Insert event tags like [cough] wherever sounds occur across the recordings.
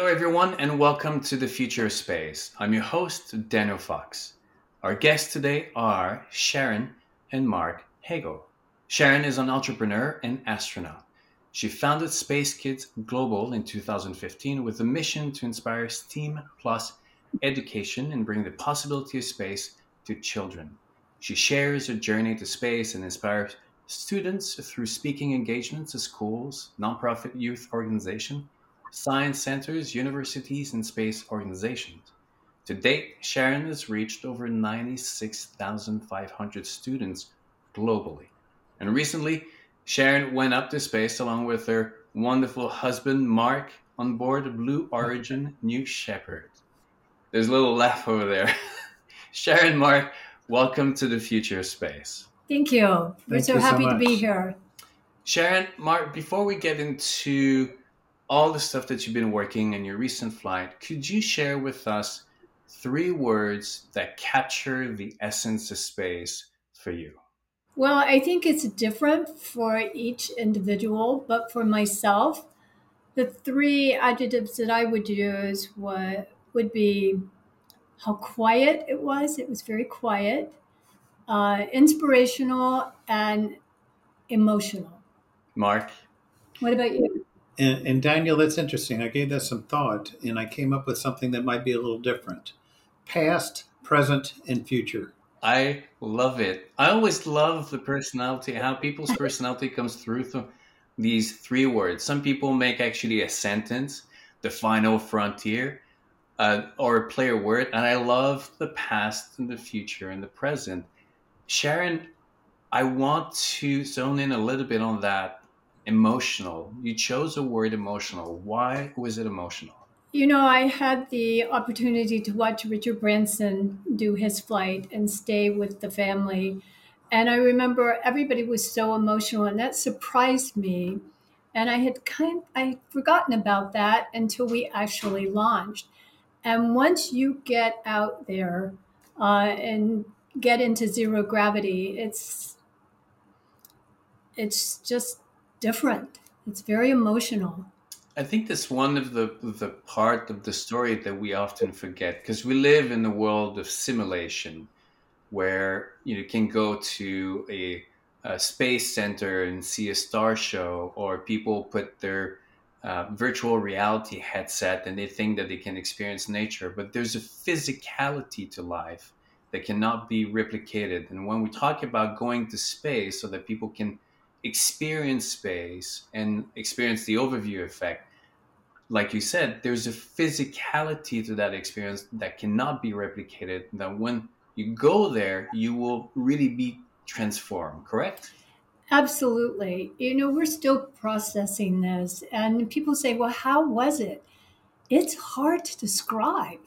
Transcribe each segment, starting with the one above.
Hello, everyone, and welcome to the Future of Space. I'm your host, Daniel Fox. Our guests today are Sharon and Marc Hagle. Sharon is an entrepreneur and astronaut. She founded Space Kids Global in 2015 with a mission to inspire STEAM plus education and bring the possibility of space to children. She shares her journey to space and inspires students through speaking engagements at schools, nonprofit youth organizations, science centers, universities, and space organizations. To date, Sharon has reached over 96,500 students globally. And recently, Sharon went up to space along with her wonderful husband, Marc, on board the Blue Origin New Shepard. There's a little laugh over there. [laughs] Sharon, Marc, welcome to the future of space. Thank you. We're Thank so you so happy to be here. Sharon, Marc, before we get into all the stuff that you've been working and your recent flight, could you share with us three words that capture the essence of space for you? Well, I think it's different for each individual, but for myself, the three adjectives that I would use would, would be how quiet it was. It was very quiet, uh, inspirational, and emotional. Marc? What about you? And, and Daniel, that's interesting. I gave that some thought, and I came up with something that might be a little different: past, present, and future. I love it. I always love the personality, how people's personality comes through th- these three words. Some people make actually a sentence, the final frontier, uh, or a word. And I love the past and the future and the present. Sharon, I want to zone in a little bit on that emotional. You chose the word emotional. Why was it emotional? You know, I had the opportunity to watch Richard Branson do his flight and stay with the family. And I remember everybody was so emotional, and that surprised me. And I had kind I had forgotten about that until we actually launched. And once you get out there uh, and get into zero gravity, it's it's just different. It's very emotional. I think that's one of the the part of the story that we often forget because we live in a world of simulation where you can go to a, a space center and see a star show, or people put their uh, virtual reality headset and they think that they can experience nature. But there's a physicality to life that cannot be replicated. And when we talk about going to space so that people can experience space and experience the overview effect, like you said, there's a physicality to that experience that cannot be replicated. That when you go there, you will really be transformed, correct? Absolutely. You know, we're still processing this, and people say, well, how was it? It's hard to describe.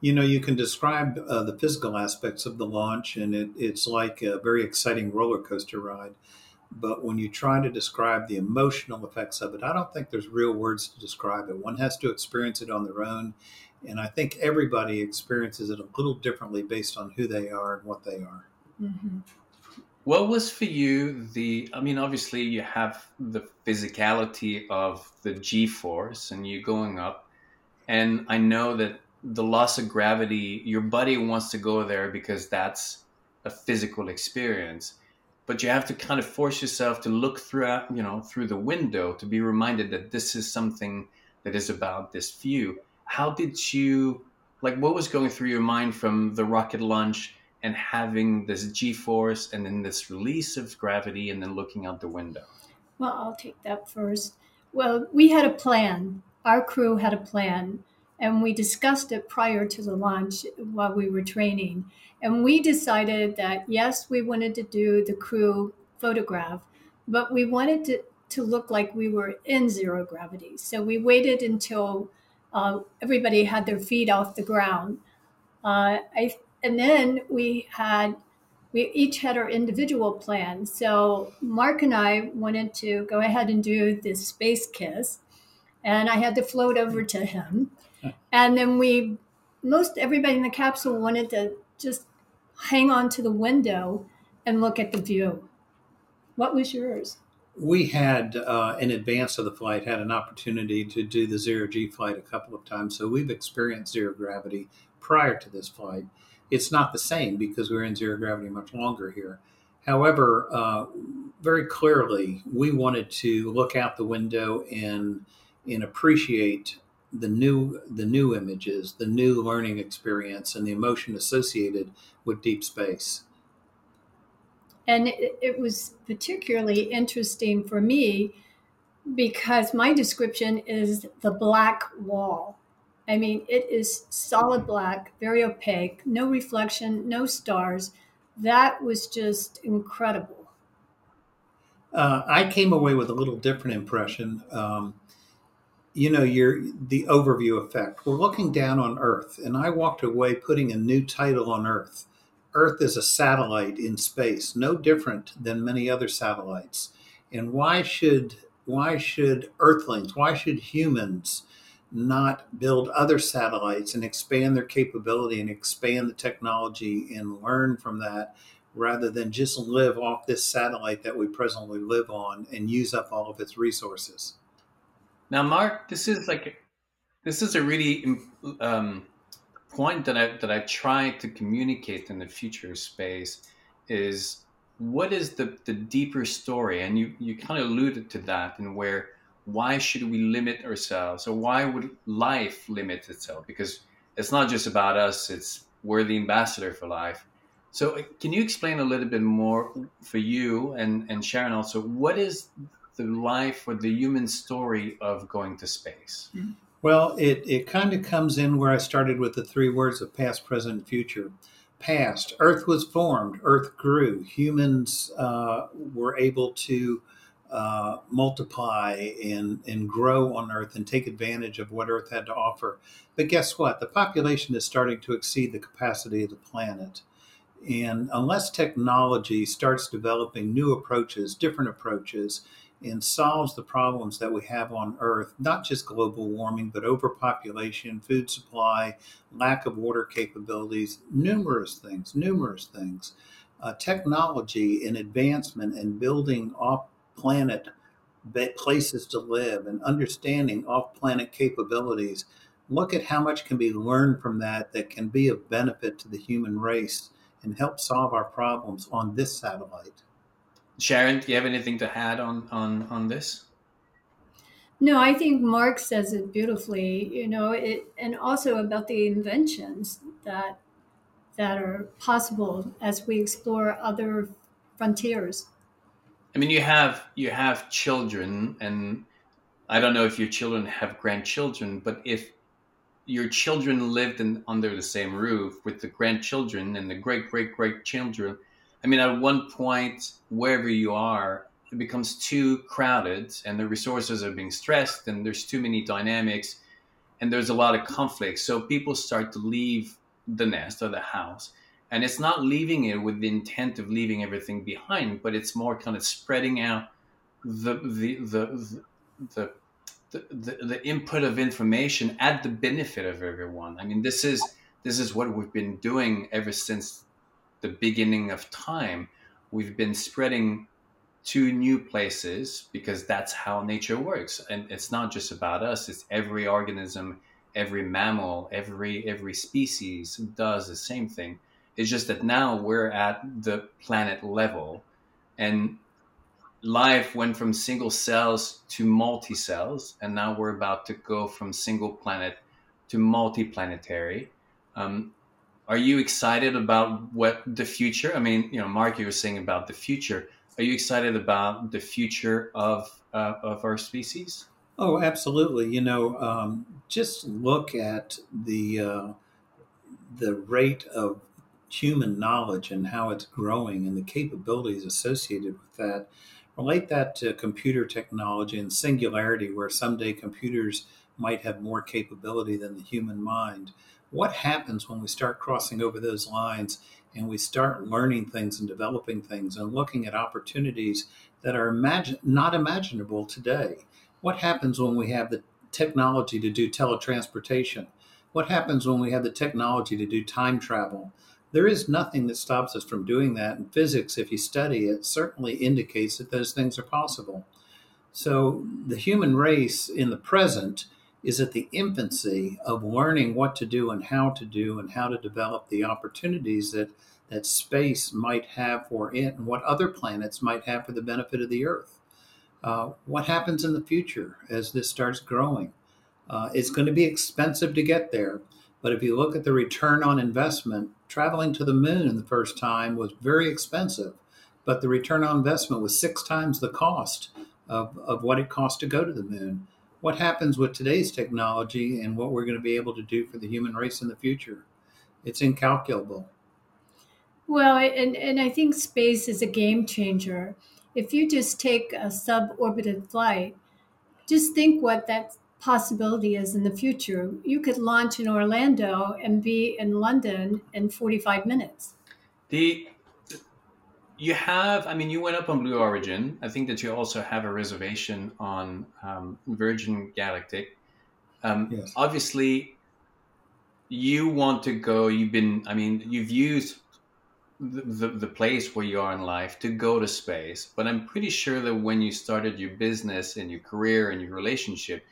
You know, you can describe uh, the physical aspects of the launch, and it, it's like a very exciting roller coaster ride. But when you try to describe the emotional effects of it, I don't think there's real words to describe it. One has to experience it on their own. And I think everybody experiences it a little differently based on who they are and what they are. hmm What was for you the? I mean, obviously, you have the physicality of the G force and you going up. And I know that the loss of gravity, your body wants to go there because that's a physical experience. But you have to kind of force yourself to look throughout, you know, through the window to be reminded that this is something that is about this view. How did you, like, what was going through your mind from the rocket launch and having this G force and then this release of gravity and then looking out the window? Well, I'll take that first. Well, we had a plan. Our crew had a plan, and we discussed it prior to the launch while we were training. And we decided that yes, we wanted to do the crew photograph, but we wanted to, to look like we were in zero gravity. So we waited until uh, everybody had their feet off the ground. Uh, I, and then we had we each had our individual plans. So Marc and I wanted to go ahead and do this space kiss, and I had to float over to him. And then we, most everybody in the capsule wanted to just hang on to the window and look at the view. What was yours? we had, uh, in advance of the flight, had an opportunity to do the zero G flight a couple of times. So we've experienced zero gravity prior to this flight. It's not the same because we're in zero gravity much longer here. However, uh, very clearly, we wanted to look out the window and and appreciate the new the new images, the new learning experience, and the emotion associated with deep space. And it, it was particularly interesting for me because my description is the black wall. I mean, it is solid black, very opaque, no reflection, no stars. That was just incredible. Uh, I came away with a little different impression. Um, you know, your the overview effect. We're looking down on Earth, and I walked away putting a new title on Earth. Earth is a satellite in space, no different than many other satellites. And why should why should Earthlings, why should humans not build other satellites and expand their capability and expand the technology and learn from that rather than just live off this satellite that we presently live on and use up all of its resources. Now, Marc, this is like this is a really um, point that I that I try to communicate in the future space is what is the the deeper story, and you you kind of alluded to that, and where why should we limit ourselves or why would life limit itself? Because it's not just about us it's we're the ambassador for life. So uh, can you explain a little bit more for you and and sharon also what is the life or the human story of going to space well it it kind of comes in where i started with the three words of past present future past earth was formed earth grew humans uh, were able to uh, multiply and, and grow on Earth and take advantage of what Earth had to offer. But guess what? The population is starting to exceed the capacity of the planet. And unless technology starts developing new approaches, different approaches, and solves the problems that we have on Earth, not just global warming, but overpopulation, food supply, lack of water capabilities, numerous things, numerous things. Uh, technology and advancement and building off planet places to live and understanding off planet capabilities. Look at how much can be learned from that that can be of benefit to the human race and help solve our problems on this satellite. Sharon, do you have anything to add on, on, on this? No, I think Marc says it beautifully, you know, it, and also about the inventions that that are possible as we explore other frontiers. I mean, you have you have children, and I don't know if your children have grandchildren, but if your children lived in, under the same roof with the grandchildren and the great great great children, I mean, at one point, wherever you are, it becomes too crowded, and the resources are being stressed, and there's too many dynamics, and there's a lot of conflict. So people start to leave the nest or the house and it's not leaving it with the intent of leaving everything behind but it's more kind of spreading out the the the the, the, the, the input of information at the benefit of everyone i mean this is this is what we've been doing ever since the beginning of time we've been spreading to new places because that's how nature works. And it's not just about us. It's every organism every mammal every every species does the same thing. It's just that now we're at the planet level and life went from single cells to multi cells, and now we're about to go from single planet to multi-planetary. Um, are you excited about what the future? I mean, you know, Marc, you were saying about the future. Are you excited about the future of uh, of our species? Oh, absolutely. You know, um, just look at the uh, the rate of human knowledge and how it's growing and the capabilities associated with that. Relate that to computer technology and singularity, where someday computers might have more capability than the human mind. What happens when we start crossing over those lines and we start learning things and developing things and looking at opportunities that are imagine- not imaginable today? What happens when we have the technology to do teletransportation? What happens when we have the technology to do time travel? There is nothing that stops us from doing that. And physics, if you study it, certainly indicates that those things are possible. So the human race in the present is at the infancy of learning what to do and how to do and how to develop the opportunities that that space might have for it and what other planets might have for the benefit of the earth. Uh, what happens in the future as this starts growing? Uh, it's going to be expensive to get there but if you look at the return on investment traveling to the moon the first time was very expensive but the return on investment was six times the cost of, of what it cost to go to the moon what happens with today's technology and what we're going to be able to do for the human race in the future. It's incalculable. Well, and, and I think space is a game changer. If you just take a suborbital flight, just think what that possibility is in the future. You could launch in Orlando and be in London in 45 minutes. The you have i mean you went up on blue origin. I think that you also have a reservation on um, virgin galactic. Um, yes. obviously you want to go you've been i mean you've used the, the, the, place where you are in life to go to space but i'm pretty sure that when you started your business and your career and your relationship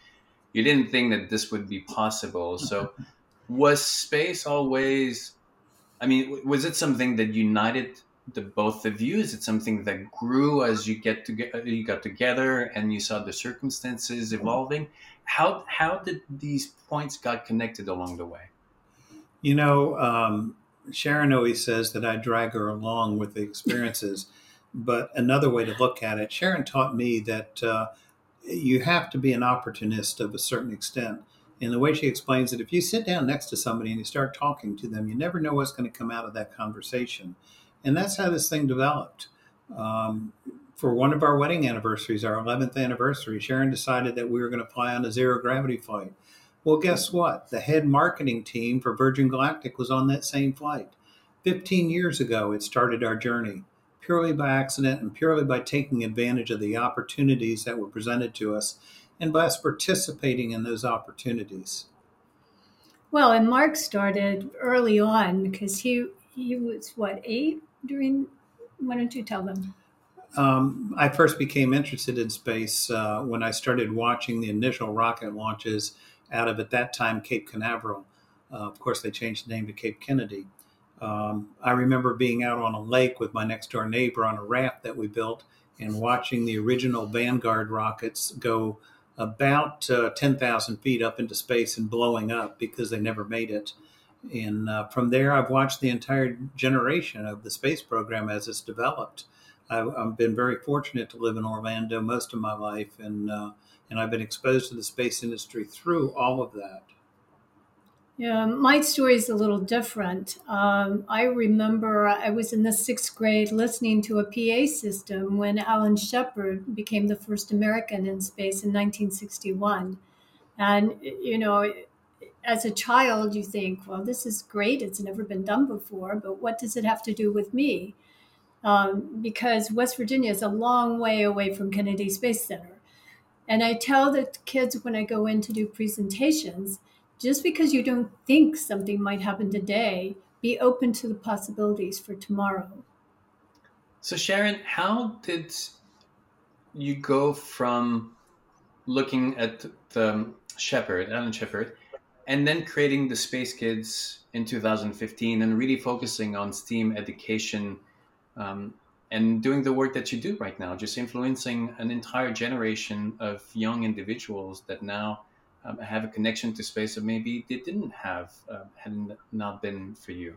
you didn't think that this would be possible. So [laughs] was space always i mean was it something that united the both of you? Is it something that grew as you get to you got together and you saw the circumstances evolving? How how did these points got connected along the way? You know, um, Sharon always says that I drag her along with the experiences, [laughs] but another way to look at it, Sharon taught me that uh, you have to be an opportunist of a certain extent. And the way she explains it, if you sit down next to somebody and you start talking to them, you never know what's going to come out of that conversation. And that's how this thing developed. Um, for one of our wedding anniversaries, our 11th anniversary, Sharon decided that we were going to fly on a zero gravity flight. Well, guess what? The head marketing team for Virgin Galactic was on that same flight. 15 years ago, it started our journey purely by accident and purely by taking advantage of the opportunities that were presented to us and by us participating in those opportunities. Well, and Marc started early on because he he was what eight during? Why don't you tell them? Um, I first became interested in space uh, when I started watching the initial rocket launches out of at that time Cape Canaveral. Uh, of course, they changed the name to Cape Kennedy. Um, I remember being out on a lake with my next door neighbor on a raft that we built and watching the original Vanguard rockets go about uh, 10,000 feet up into space and blowing up because they never made it and uh, from there, I've watched the entire generation of the space program as it's developed. I've, I've been very fortunate to live in Orlando most of my life, and uh, and I've been exposed to the space industry through all of that. Yeah, my story is a little different. Um, I remember I was in the sixth grade listening to a PA system when Alan Shepard became the first American in space in 1961. And, you know, as a child, you think, well, this is great. It's never been done before, but what does it have to do with me? Um, because West Virginia is a long way away from Kennedy Space Center. And I tell the kids when I go in to do presentations just because you don't think something might happen today, be open to the possibilities for tomorrow. So, Sharon, how did you go from looking at the Shepard, Alan Shepard, and then creating the Space Kids in 2015 and really focusing on STEAM education um, and doing the work that you do right now, just influencing an entire generation of young individuals that now um, have a connection to space that maybe they didn't have uh, had not been for you.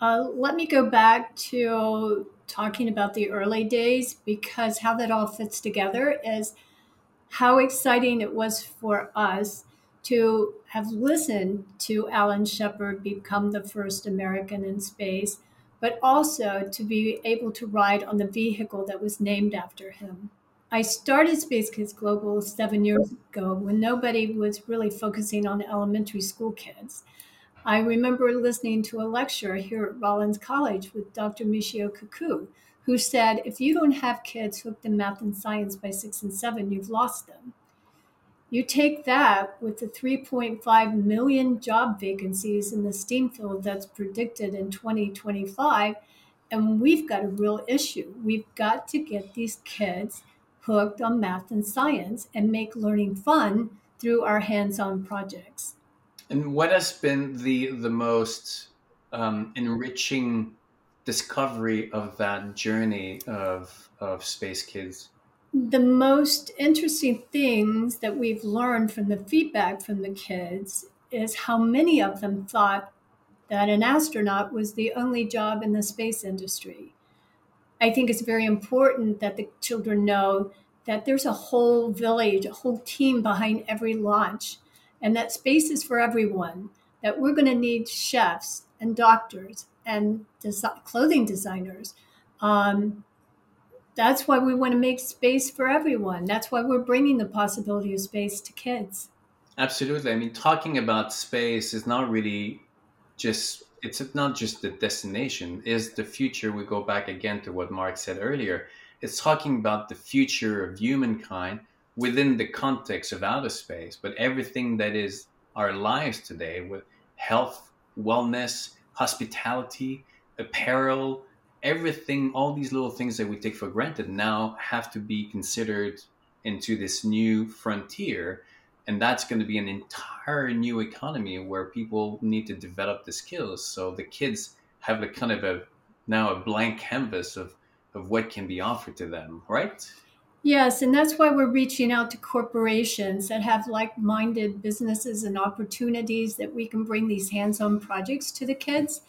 Uh, let me go back to talking about the early days because how that all fits together is how exciting it was for us to have listened to Alan Shepard become the first American in space, but also to be able to ride on the vehicle that was named after him. I started Space Kids Global seven years ago when nobody was really focusing on elementary school kids. I remember listening to a lecture here at Rollins College with Dr. Michio Kaku, who said, if you don't have kids hooked in math and science by six and seven, you've lost them You take that with the 3.5 million job vacancies in the STEAM field that's predicted in 2025, and we've got a real issue. We've got to get these kids hooked on math and science and make learning fun through our hands-on projects. And what has been the the most um, enriching discovery of that journey of of Space Kids? The most interesting things that we've learned from the feedback from the kids is how many of them thought that an astronaut was the only job in the space industry. I think it's very important that the children know that there's a whole village, a whole team behind every launch, and that space is for everyone, that we're going to need chefs and doctors and des- clothing designers. Um, that's why we want to make space for everyone. That's why we're bringing the possibility of space to kids. Absolutely. I mean, talking about space is not really just it's not just the destination is the future we go back again to what marc said earlier it's talking about the future of humankind within the context of outer space but everything that is our lives today with health wellness hospitality apparel everything all these little things that we take for granted now have to be considered into this new frontier and that's going to be an entire new economy where people need to develop the skills. So the kids have a kind of a now a blank canvas of of what can be offered to them right? Yes and that's why we're reaching out to corporations that have like-minded businesses and opportunities that we can bring these hands-on projects to the kids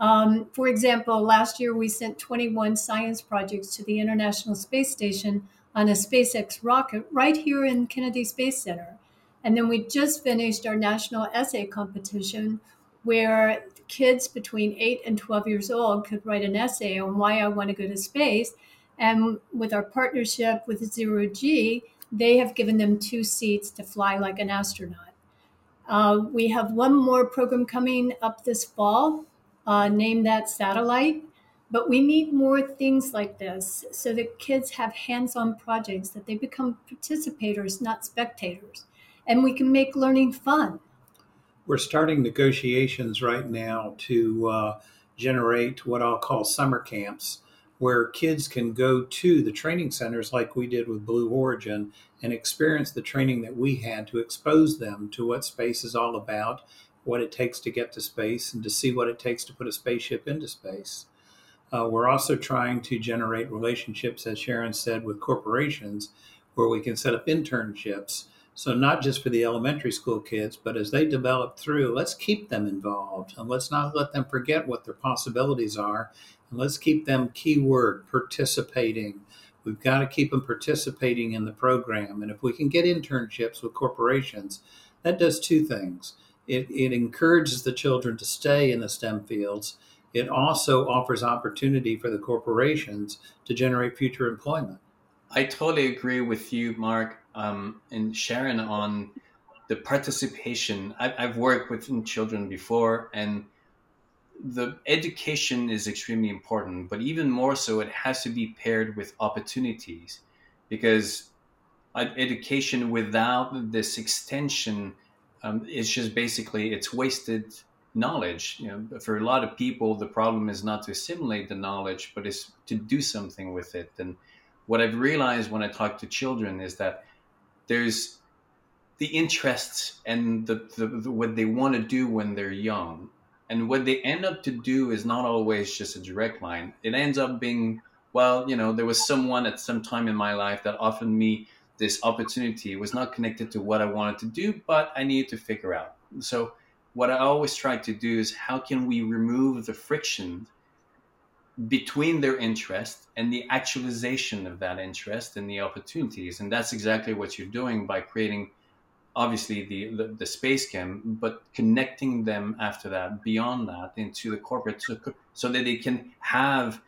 um, for example last year we sent 21 science projects to the international space station on a spacex rocket right here in kennedy space center and then we just finished our national essay competition where kids between 8 and 12 years old could write an essay on why I want to go to space. And with our partnership with Zero G, they have given them two seats to fly like an astronaut. Uh, we have one more program coming up this fall, uh, name that satellite. But we need more things like this so that kids have hands on projects, that they become participators, not spectators and we can make learning fun. We're starting negotiations right now to uh, generate what I'll call summer camps where kids can go to the training centers like we did with Blue Origin and experience the training that we had to expose them to what space is all about, what it takes to get to space, and to see what it takes to put a spaceship into space. Uh, we're also trying to generate relationships, as Sharon said, with corporations where we can set up internships so, not just for the elementary school kids, but as they develop through, let's keep them involved and let's not let them forget what their possibilities are. And let's keep them, keyword, participating. We've got to keep them participating in the program. And if we can get internships with corporations, that does two things it, it encourages the children to stay in the STEM fields. It also offers opportunity for the corporations to generate future employment. I totally agree with you, Marc um, and Sharon on the participation. I, I've worked with children before, and the education is extremely important, but even more so, it has to be paired with opportunities because education without this extension um, is just basically it's wasted knowledge. You know, for a lot of people, the problem is not to assimilate the knowledge, but is to do something with it. And what I've realized when I talk to children is that there's the interests and the, the, the what they want to do when they're young and what they end up to do is not always just a direct line it ends up being well you know there was someone at some time in my life that offered me this opportunity was not connected to what i wanted to do but i needed to figure out. So what i always try to do is how can we remove the friction between their interest and the actualization of that interest and the opportunities? And that's exactly what you're doing by creating obviously the, the, the space cam but connecting them after that beyond that into the corporate so, so that they can have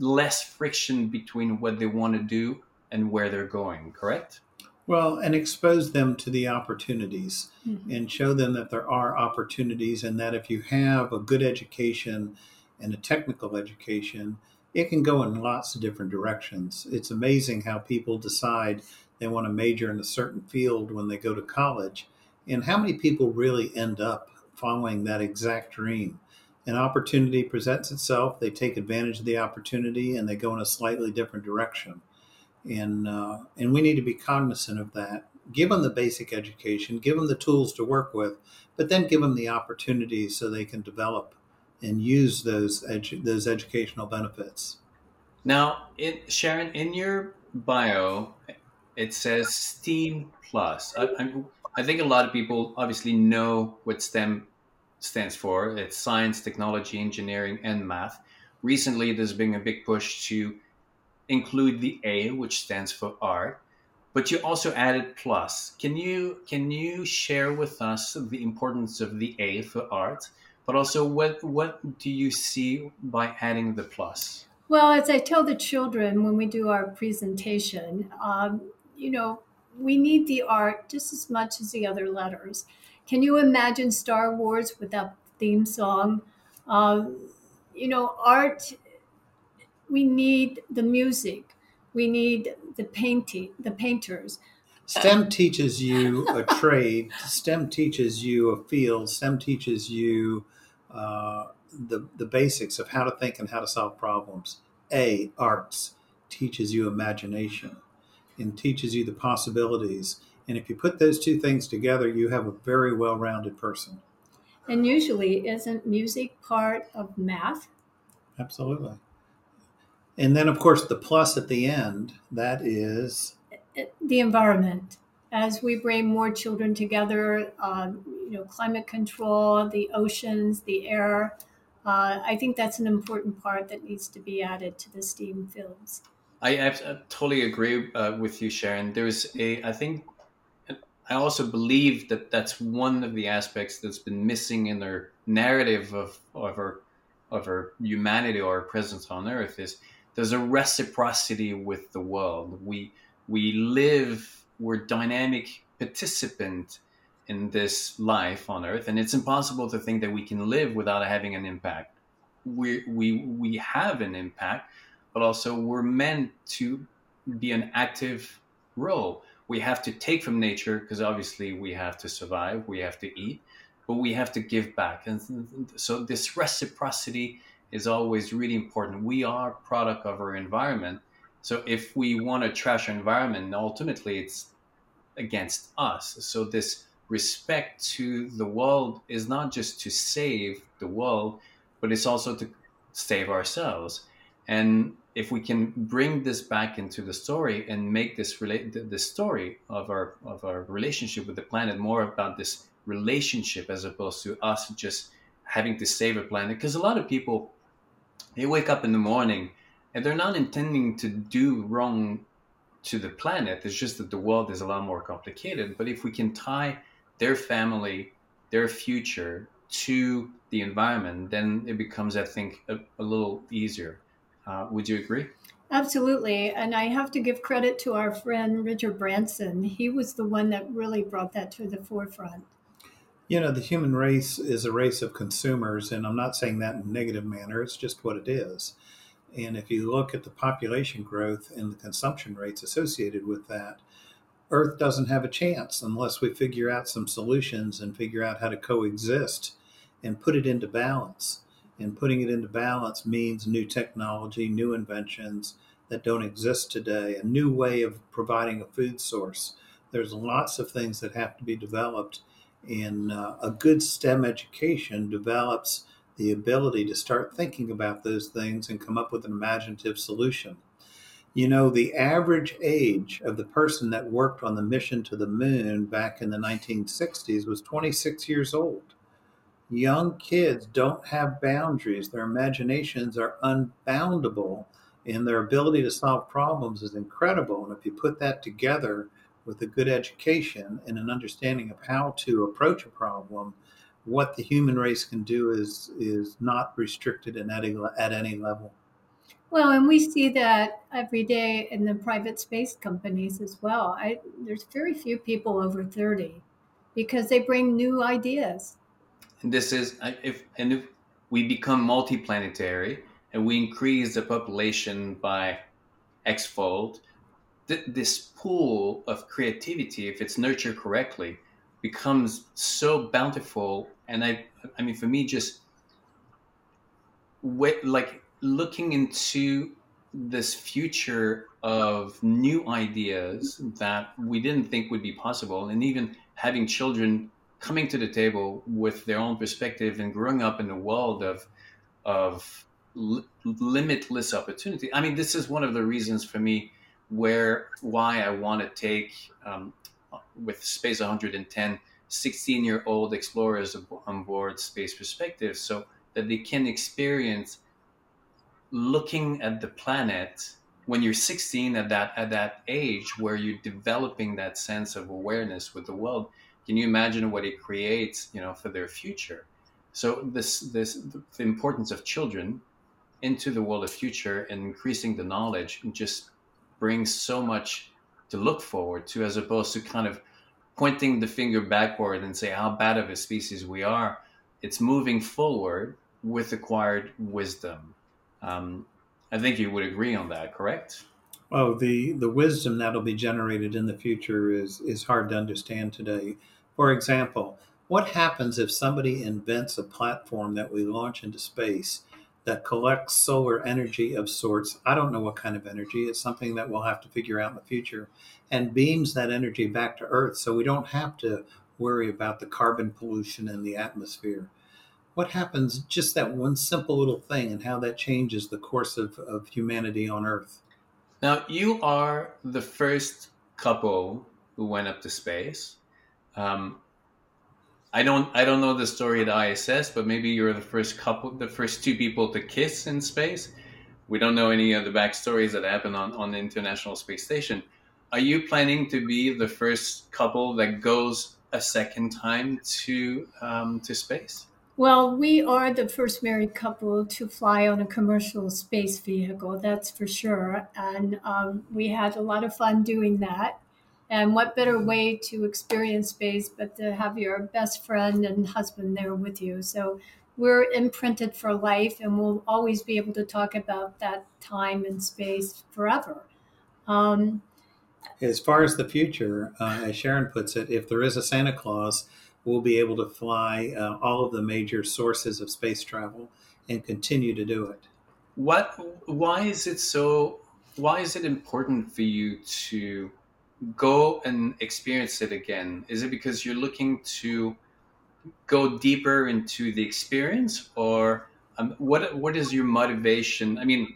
less friction between what they want to do and where they're going correct well and expose them to the opportunities mm-hmm. and show them that there are opportunities and that if you have a good education and a technical education, it can go in lots of different directions. It's amazing how people decide they want to major in a certain field when they go to college. And how many people really end up following that exact dream? An opportunity presents itself, they take advantage of the opportunity, and they go in a slightly different direction. And, uh, and we need to be cognizant of that. Give them the basic education, give them the tools to work with, but then give them the opportunities so they can develop and use those edu- those educational benefits. Now, Sharon, in your bio, it says STEAM Plus. I, I, I think a lot of people obviously know what STEM stands for. It's science, technology, engineering, and math. Recently, there's been a big push to include the A, which stands for art but you also added plus. Can you can you share with us the importance of the A for art, but also what what do you see by adding the plus? Well, as I tell the children when we do our presentation, um, you know, we need the art just as much as the other letters. Can you imagine Star Wars without the theme song? Uh, you know, art. We need the music we need the painting, the painters. STEM teaches you a [laughs] trade. STEM teaches you a field. STEM teaches you uh, the the basics of how to think and how to solve problems. A arts teaches you imagination and teaches you the possibilities. And if you put those two things together, you have a very well-rounded person. And usually, isn't music part of math? Absolutely. And then, of course, the plus at the end that is the environment. As we bring more children together, uh, you know, climate control, the oceans, the air. Uh, I think that's an important part that needs to be added to the STEAM fields. I, I totally agree uh, with you, Sharon. There's a, I think, I also believe that that's one of the aspects that's been missing in our narrative of, of our of our humanity or our presence on Earth is there's a reciprocity with the world. We we live, we're dynamic participant in this life on Earth, and it's impossible to think that we can live without having an impact. We we we have an impact, but also we're meant to be an active role. We have to take from nature because obviously we have to survive, we have to eat, but we have to give back. And so this reciprocity is always really important. We are product of our environment. So if we want to trash our environment, ultimately it's against us. So this respect to the world is not just to save the world, but it's also to save ourselves. And if we can bring this back into the story and make this relate the story of our of our relationship with the planet more about this relationship as opposed to us just having to save a planet because a lot of people they wake up in the morning and they're not intending to do wrong to the planet. It's just that the world is a lot more complicated. But if we can tie their family, their future to the environment, then it becomes, I think, a, a little easier. Uh, would you agree? Absolutely. And I have to give credit to our friend Richard Branson. He was the one that really brought that to the forefront. You know, the human race is a race of consumers, and I'm not saying that in a negative manner, it's just what it is. And if you look at the population growth and the consumption rates associated with that, Earth doesn't have a chance unless we figure out some solutions and figure out how to coexist and put it into balance. And putting it into balance means new technology, new inventions that don't exist today, a new way of providing a food source. There's lots of things that have to be developed and uh, a good STEM education develops the ability to start thinking about those things and come up with an imaginative solution. You know, the average age of the person that worked on the mission to the moon back in the 1960s was 26 years old. Young kids don't have boundaries, their imaginations are unboundable, and their ability to solve problems is incredible. And if you put that together with a good education and an understanding of how to approach a problem, what the human race can do is is not restricted in any, at any level. Well, and we see that every day in the private space companies as well. I, there's very few people over 30 because they bring new ideas. And this is if and if we become multiplanetary and we increase the population by x fold, th- this pool of creativity, if it's nurtured correctly, becomes so bountiful. And I, I mean, for me, just wait, like looking into this future of new ideas that we didn't think would be possible, and even having children coming to the table with their own perspective and growing up in a world of of li- limitless opportunity. I mean, this is one of the reasons for me where why I want to take um, with Space 110 16 year old explorers on board Space Perspective so that they can experience looking at the planet when you're 16 at that at that age where you're developing that sense of awareness with the world. Can you imagine what it creates you know for their future? So this this the importance of children into the world of future and increasing the knowledge just brings so much to look forward to as opposed to kind of pointing the finger backward and say how bad of a species we are. It's moving forward with acquired wisdom. Um, i think you would agree on that correct? Oh, the, the wisdom that'll be generated in the future is, is hard to understand today. For example, what happens if somebody invents a platform that we launch into space that collects solar energy of sorts? I don't know what kind of energy. It's something that we'll have to figure out in the future and beams that energy back to Earth so we don't have to worry about the carbon pollution in the atmosphere. What happens, just that one simple little thing, and how that changes the course of, of humanity on Earth? now you are the first couple who went up to space um, I don't I don't know the story at ISS, but maybe you're the first couple, the first two people to kiss in space. We don't know any of the backstories that happened on, on the International Space Station. Are you planning to be the first couple that goes a second time to um, to space? Well, we are the first married couple to fly on a commercial space vehicle, that's for sure. And um, we had a lot of fun doing that. And what better way to experience space but to have your best friend and husband there with you? So we're imprinted for life and we'll always be able to talk about that time and space forever. Um, As far as the future, uh, as Sharon puts it, if there is a Santa Claus, we'll be able to fly uh, all of the major sources of space travel and continue to do it. What? Why is it so? Why is it important for you to go and experience it again? Is it because you're looking to go deeper into the experience, or um, what? What is your motivation? I mean,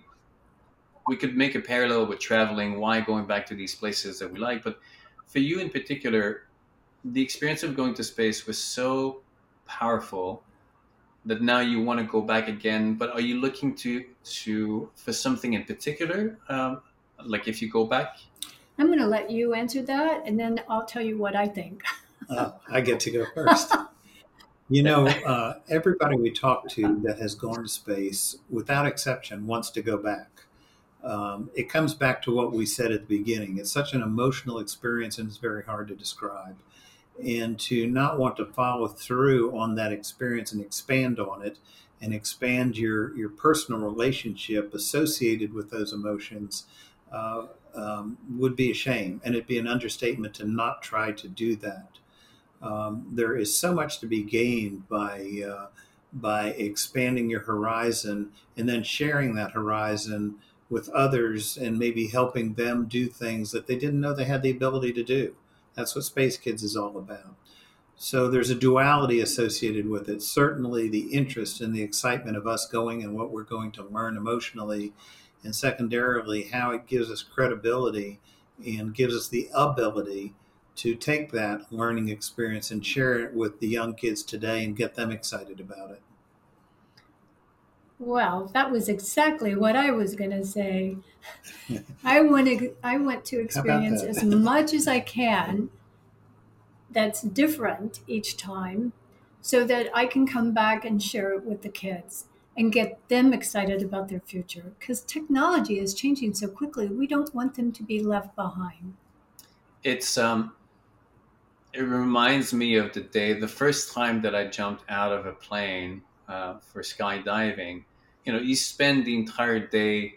we could make a parallel with traveling. Why going back to these places that we like? But for you in particular, the experience of going to space was so powerful that now you want to go back again. But are you looking to to for something in particular? Um, like if you go back, I'm going to let you answer that and then I'll tell you what I think. [laughs] Uh, I get to go first. You know, uh, everybody we talk to that has gone to space, without exception, wants to go back. Um, it comes back to what we said at the beginning. It's such an emotional experience and it's very hard to describe. And to not want to follow through on that experience and expand on it and expand your, your personal relationship associated with those emotions uh, um, would be a shame. And it'd be an understatement to not try to do that. Um, there is so much to be gained by uh, by expanding your horizon and then sharing that horizon with others and maybe helping them do things that they didn't know they had the ability to do. That's what Space Kids is all about. So there's a duality associated with it. Certainly, the interest and the excitement of us going and what we're going to learn emotionally, and secondarily, how it gives us credibility and gives us the ability to take that learning experience and share it with the young kids today and get them excited about it. Well, that was exactly what I was going to say. I want to I want to experience as much as I can that's different each time so that I can come back and share it with the kids and get them excited about their future because technology is changing so quickly. We don't want them to be left behind. it's um, it reminds me of the day the first time that I jumped out of a plane uh, for skydiving. You know, you spend the entire day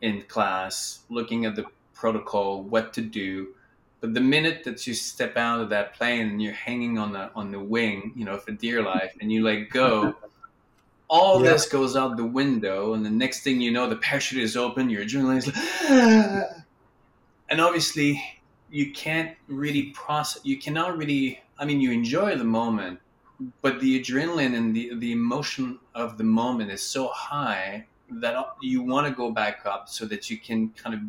in class looking at the protocol, what to do. But the minute that you step out of that plane and you're hanging on the on the wing, you know, for dear life, and you let go, [laughs] all Yeah. this goes out the window, and the next thing you know, the parachute is open, your adrenaline is like, [sighs] and obviously you can't really process. You cannot really. I mean, you enjoy the moment, but the adrenaline and the the emotion of the moment is so high that you want to go back up so that you can kind of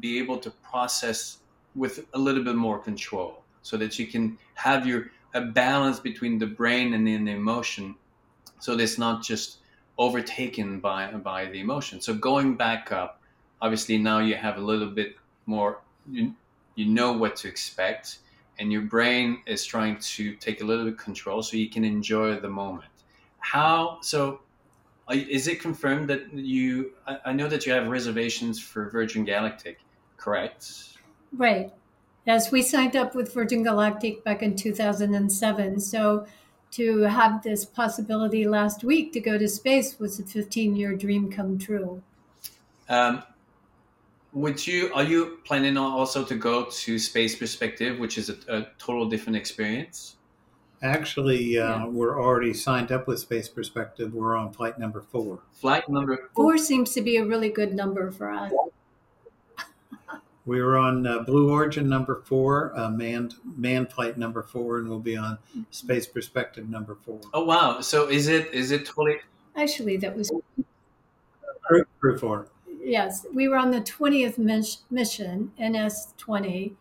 be able to process with a little bit more control, so that you can have your a balance between the brain and then the emotion, so it's not just overtaken by by the emotion. So going back up, obviously now you have a little bit more. You, you know what to expect and your brain is trying to take a little bit control so you can enjoy the moment how so is it confirmed that you I, I know that you have reservations for virgin galactic correct Right. Yes, we signed up with Virgin Galactic back in 2007. So to have this possibility last week to go to space was a 15 year dream come true. um, would you are you planning on also to go to space perspective which is a, a total different experience Actually, uh, Yeah. we're already signed up with Space Perspective. We're on flight number four. flight number Four seems to be a really good number for us. We were on uh, Blue Origin number four, uh, manned manned flight number four, and we'll be on Space Perspective number four. oh wow so is it is it totally Actually, that was, Crew, crew four. yes, we were on the 20th mission, NS 20,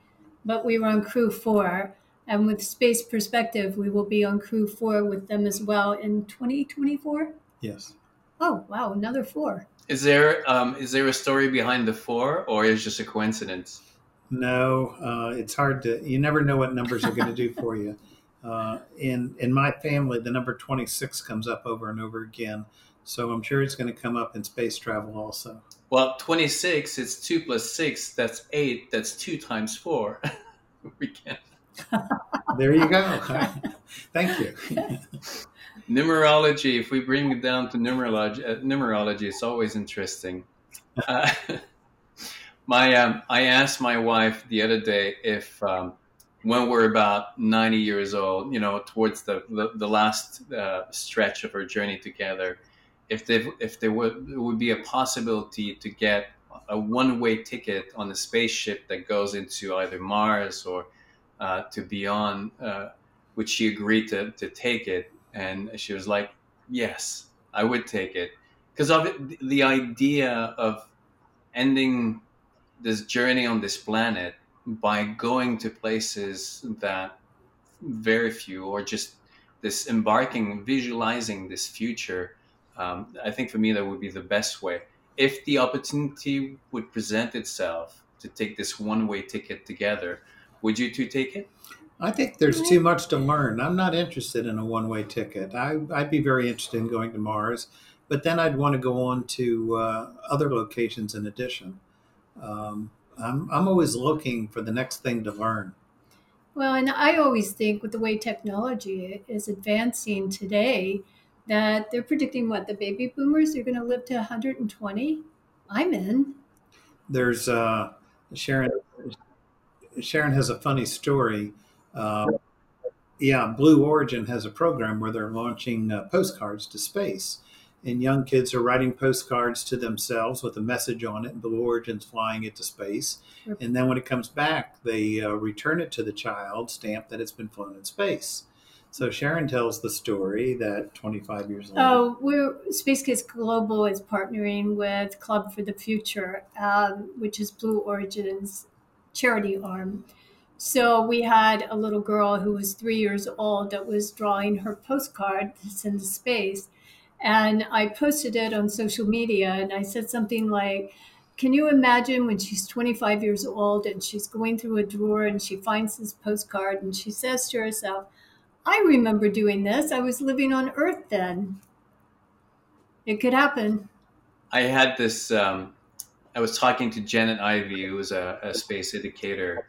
but we were on crew four. And with Space Perspective, we will be on crew four with them as well in 2024. Yes. Oh, wow, another four. Is there um, is there a story behind the four or is it just a coincidence No, uh, it's hard to. You never know what numbers are going to do for you. [laughs] Uh, in in my family, the number twenty six comes up over and over again. So I'm sure it's going to come up in space travel also. Well, 26, it's 2 plus 6, that's 8, that's 2 times 4. [laughs] we can. There you go. [laughs] Thank you. Numerology, if we bring it down to numerology, uh, numerology it's always interesting. [laughs] Uh, [laughs] my, um, I asked my wife the other day if um, when we're about 90 years old, you know, towards the, the, the last uh, stretch of our journey together, if, they, if there would, would be a possibility to get a one-way ticket on a spaceship that goes into either Mars or uh, to beyond, uh, would she agree to, to take it? And she was like, "Yes, I would take it," because of it, the idea of ending this journey on this planet by going to places that very few, or just this embarking, visualizing this future. Um, I think for me that would be the best way if the opportunity would present itself to take this one-way ticket together. Would you two take it? I think there's too much to learn. I'm not interested in a one way ticket. I, I'd be very interested in going to Mars, but then I'd want to go on to uh, other locations in addition. Um, I'm, I'm always looking for the next thing to learn. Well, and I always think with the way technology is advancing today, that they're predicting what the baby boomers are going to live to 120. I'm in. There's uh, Sharon. Sharon has a funny story. Uh, yeah, Blue Origin has a program where they're launching uh, postcards to space, and young kids are writing postcards to themselves with a message on it. And Blue Origin's flying it to space, Sure. and then when it comes back, they uh, return it to the child, stamp that it's been flown in space. So Sharon tells the story that 25 years later, Oh, we're Space Kids Global is partnering with Club for the Future, um, which is Blue Origin's charity arm. So we had a little girl who was three years old that was drawing her postcard to in to space. And I posted it on social media and I said something like, Can you imagine when she's 25 years old and she's going through a drawer and she finds this postcard and she says to herself, I remember doing this. I was living on Earth then. It could happen. I had this. Um, I was talking to Janet Ivey, who was a, a space educator,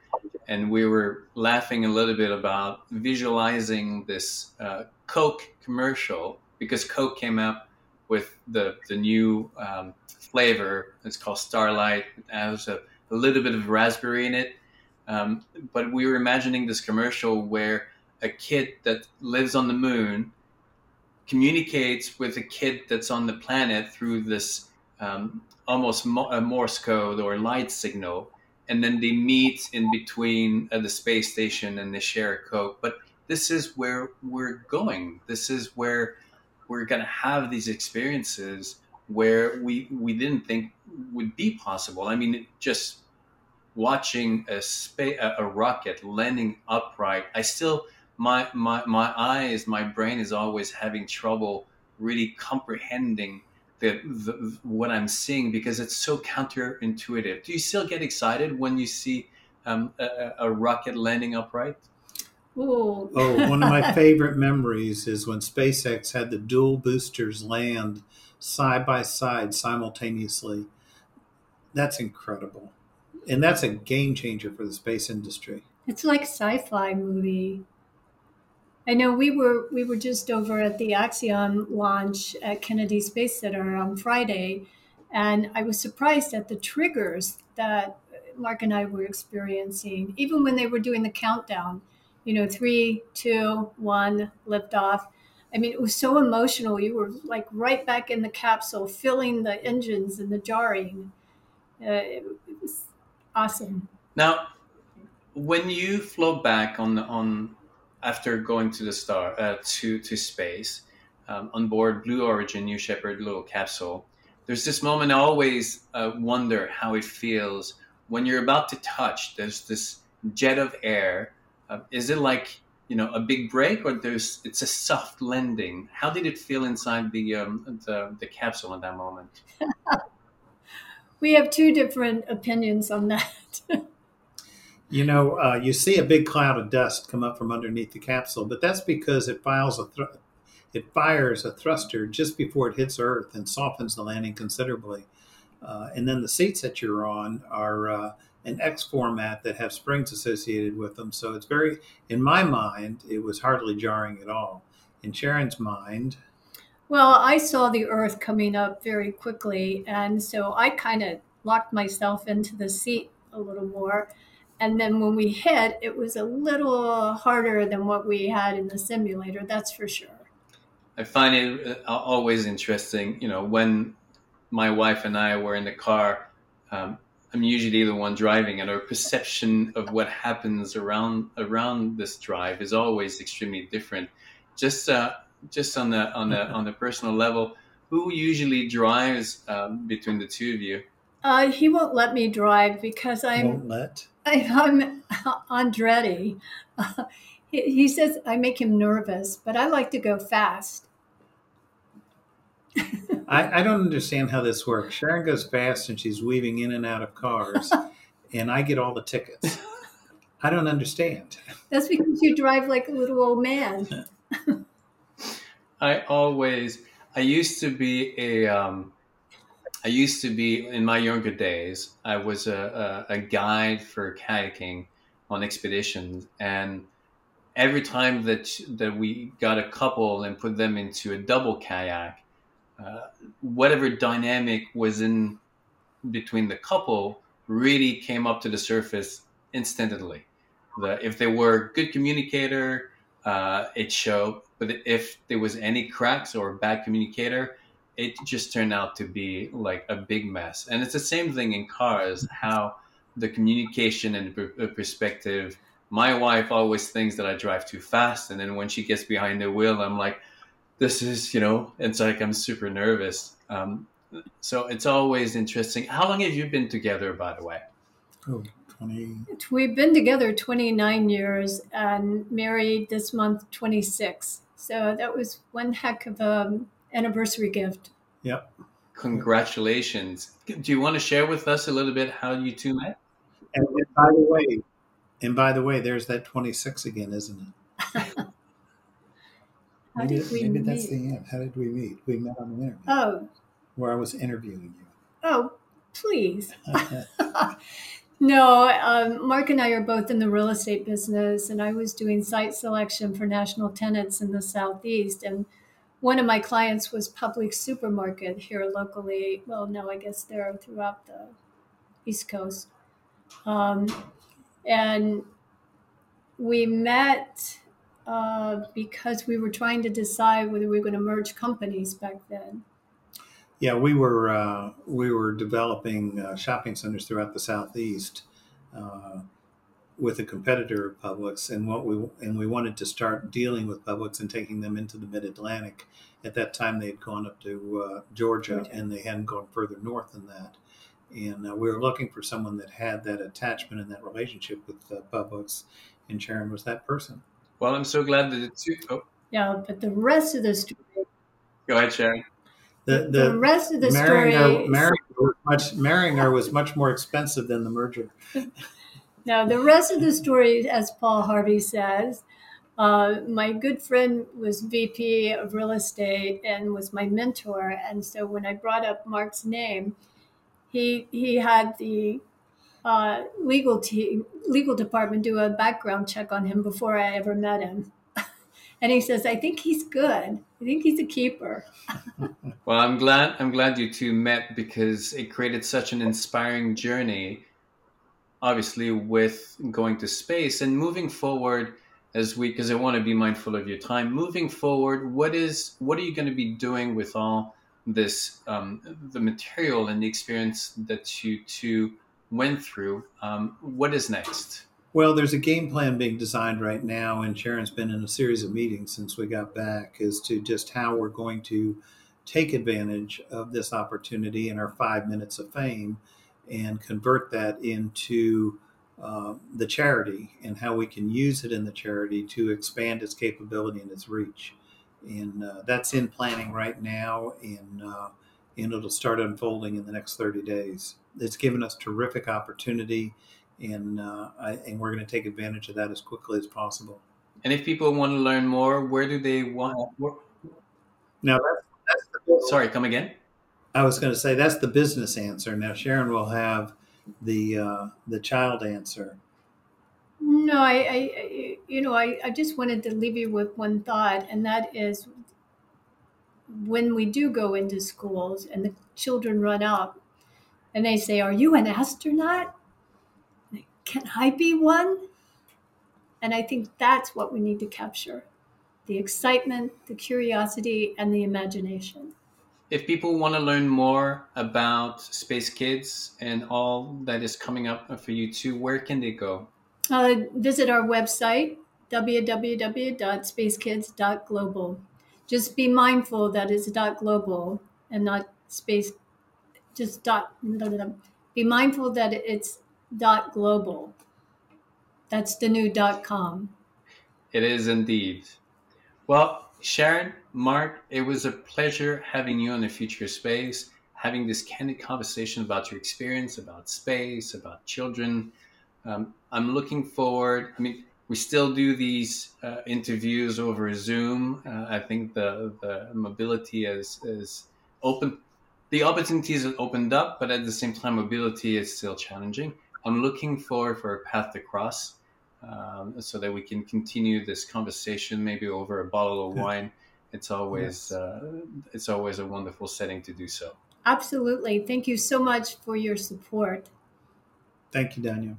and we were laughing a little bit about visualizing this uh, Coke commercial because Coke came up with the the new um, flavor. It's called Starlight. It has a, a little bit of raspberry in it. Um, but we were imagining this commercial where a kid that lives on the moon communicates with a kid that's on the planet through this um, almost a Morse code or light signal, and then they meet in between uh, the space station and they share a coke. But this is where we're going. This is where we're going to have these experiences where we we didn't think would be possible. I mean, just watching a space a rocket landing upright, I still my my my eyes, my brain is always having trouble really comprehending the, the, what I'm seeing because it's so counterintuitive. Do you still get excited when you see um, a, a, rocket landing upright? Ooh. oh, one of my [laughs] favorite memories is when SpaceX had the dual boosters land side by side simultaneously. That's incredible. And that's a game changer for the space industry. It's like sci-fi movie. I know we were we were just over at the Axiom launch at Kennedy Space Center on Friday, and I was surprised at the triggers that Marc and I were experiencing, even when they were doing the countdown. You know, three, two, one, lift off. I mean, it was so emotional. You were like right back in the capsule, feeling the engines and the jarring. Uh, it, it was awesome. Now, when you float back on on after going to the star uh, to to space um, on board Blue Origin New Shepard little capsule, there's this moment I always uh, wonder how it feels when you're about to touch. There's this jet of air. Uh, is it like you know a big break or there's it's a soft landing? How did it feel inside the um, the, the capsule in that moment? [laughs] we have two different opinions on that. [laughs] You know, uh, you see a big cloud of dust come up from underneath the capsule, but that's because it thr- it fires a thruster just before it hits Earth and softens the landing considerably. Uh, and then the seats that you're on are uh, an X format that have springs associated with them. So it's very, in my mind, it was hardly jarring at all. In Sharon's mind, well, I saw the Earth coming up very quickly, and so I kind of locked myself into the seat a little more and then when we hit, it was a little harder than what we had in the simulator, that's for sure. I find it uh, always interesting, you know, when my wife and I were in the car, um, I'm usually the one driving, and our perception of what happens around around this drive is always extremely different. Just uh, just on the on the [laughs] on the personal level, who usually drives um, between the two of you? Uh, he won't let me drive because I'm won't let. I, am Andretti. Uh, [laughs] he, he, says I make him nervous, but I like to go fast. I, I, don't understand how this works. Sharon goes fast and she's weaving in and out of cars, [laughs] and I get all the tickets. I don't understand. That's because you drive like a little old man. [laughs] I always, I used to be a, um, I used to be in my younger days. I was a, a, a guide for kayaking on expeditions, and every time that that we got a couple and put them into a double kayak, uh, whatever dynamic was in between the couple really came up to the surface instantly. The, if they were good communicator, uh, it showed. But if there was any cracks or bad communicator, it just turned out to be like a big mess. And it's the same thing in cars, how the communication and the perspective. My wife always thinks that I drive too fast. And then when she gets behind the wheel, I'm like, this is, you know, it's like I'm super nervous. Um, so it's always interesting. How long have you been together, by the way? Oh, 20. We've been together 29 years and married this month 26. So that was one heck of a anniversary gift. Yep. Congratulations. Do you want to share with us a little bit how you two met? And, and by the way, and by the way, there's that 26 again, isn't it? [laughs] How maybe, did we maybe meet? that's the end. How did we meet? We met on the internet. Oh. Where I was interviewing you. Oh, please. [laughs] [laughs] no, um, Marc and I are both in the real estate business, and I was doing site selection for national tenants in the Southeast. And one of my clients was Publix Supermarket here locally. Well, no, I guess they're throughout the East Coast. Um, and we met uh, because we were trying to decide whether we were going to merge companies back then. Yeah, we were uh, we were developing uh, shopping centers throughout the southeast uh, with a competitor of Publix, and what we and we wanted to start dealing with Publix and taking them into the Mid Atlantic. At that time, they had gone up to uh, Georgia, Georgia, and they hadn't gone further north than that. And uh, we were looking for someone that had that attachment and that relationship with uh, Publix, and Sharon was that person. Well, I'm so glad that it's. Oh. Yeah, but the rest of the story. Go ahead, Sharon. The, the, the rest of the marrying story. Her, marrying, much, marrying her was much more expensive than the merger. [laughs] now, the rest of the story, as Paul Harvey says, uh, my good friend was VP of real estate and was my mentor. And so when I brought up Marc's name, he he had the uh, legal team, legal department do a background check on him before I ever met him. [laughs] and he says, "I think he's good. I think he's a keeper." [laughs] well, I'm glad I'm glad you two met because it created such an inspiring journey. Obviously, with going to space and moving forward as we, because I want to be mindful of your time. Moving forward, what is what are you going to be doing with all this um, the material and the experience that you two went through. Um, what is next? Well, there's a game plan being designed right now, and Sharon's been in a series of meetings since we got back as to just how we're going to take advantage of this opportunity in our five minutes of fame and convert that into uh, the charity and how we can use it in the charity to expand its capability and its reach. And uh, that's in planning right now, and uh, and it'll start unfolding in the next 30 days it's given us terrific opportunity, and uh, I, and we're going to take advantage of that as quickly as possible. And if people want to learn more, where do they want? Now that's, that's the sorry, come again. I was going to say that's the business answer. Now Sharon will have the uh, the child answer. No, I, I you know, I, I just wanted to leave you with one thought, and that is when we do go into schools and the children run up and they say, Are you an astronaut? Can I be one? And I think that's what we need to capture the excitement, the curiosity, and the imagination. If people want to learn more about Space Kids and all that is coming up for you too, where can they go? Uh, visit our website, www.spacekids.global. Just be mindful that it's .global and not space just dot be mindful that it's dot global that's the new dot com it is indeed well sharon marc it was a pleasure having you on the future space having this candid conversation about your experience about space about children. Um, i'm looking forward i mean we still do these uh, interviews over zoom. Uh, i think the, the mobility is, is open the opportunities have opened up, but at the same time, mobility is still challenging. I'm looking forward for a path to cross um, so that we can continue this conversation, maybe over a bottle of wine. It's always yes. uh, it's always a wonderful setting to do so. Absolutely. Thank you so much for your support. Thank you, Daniel.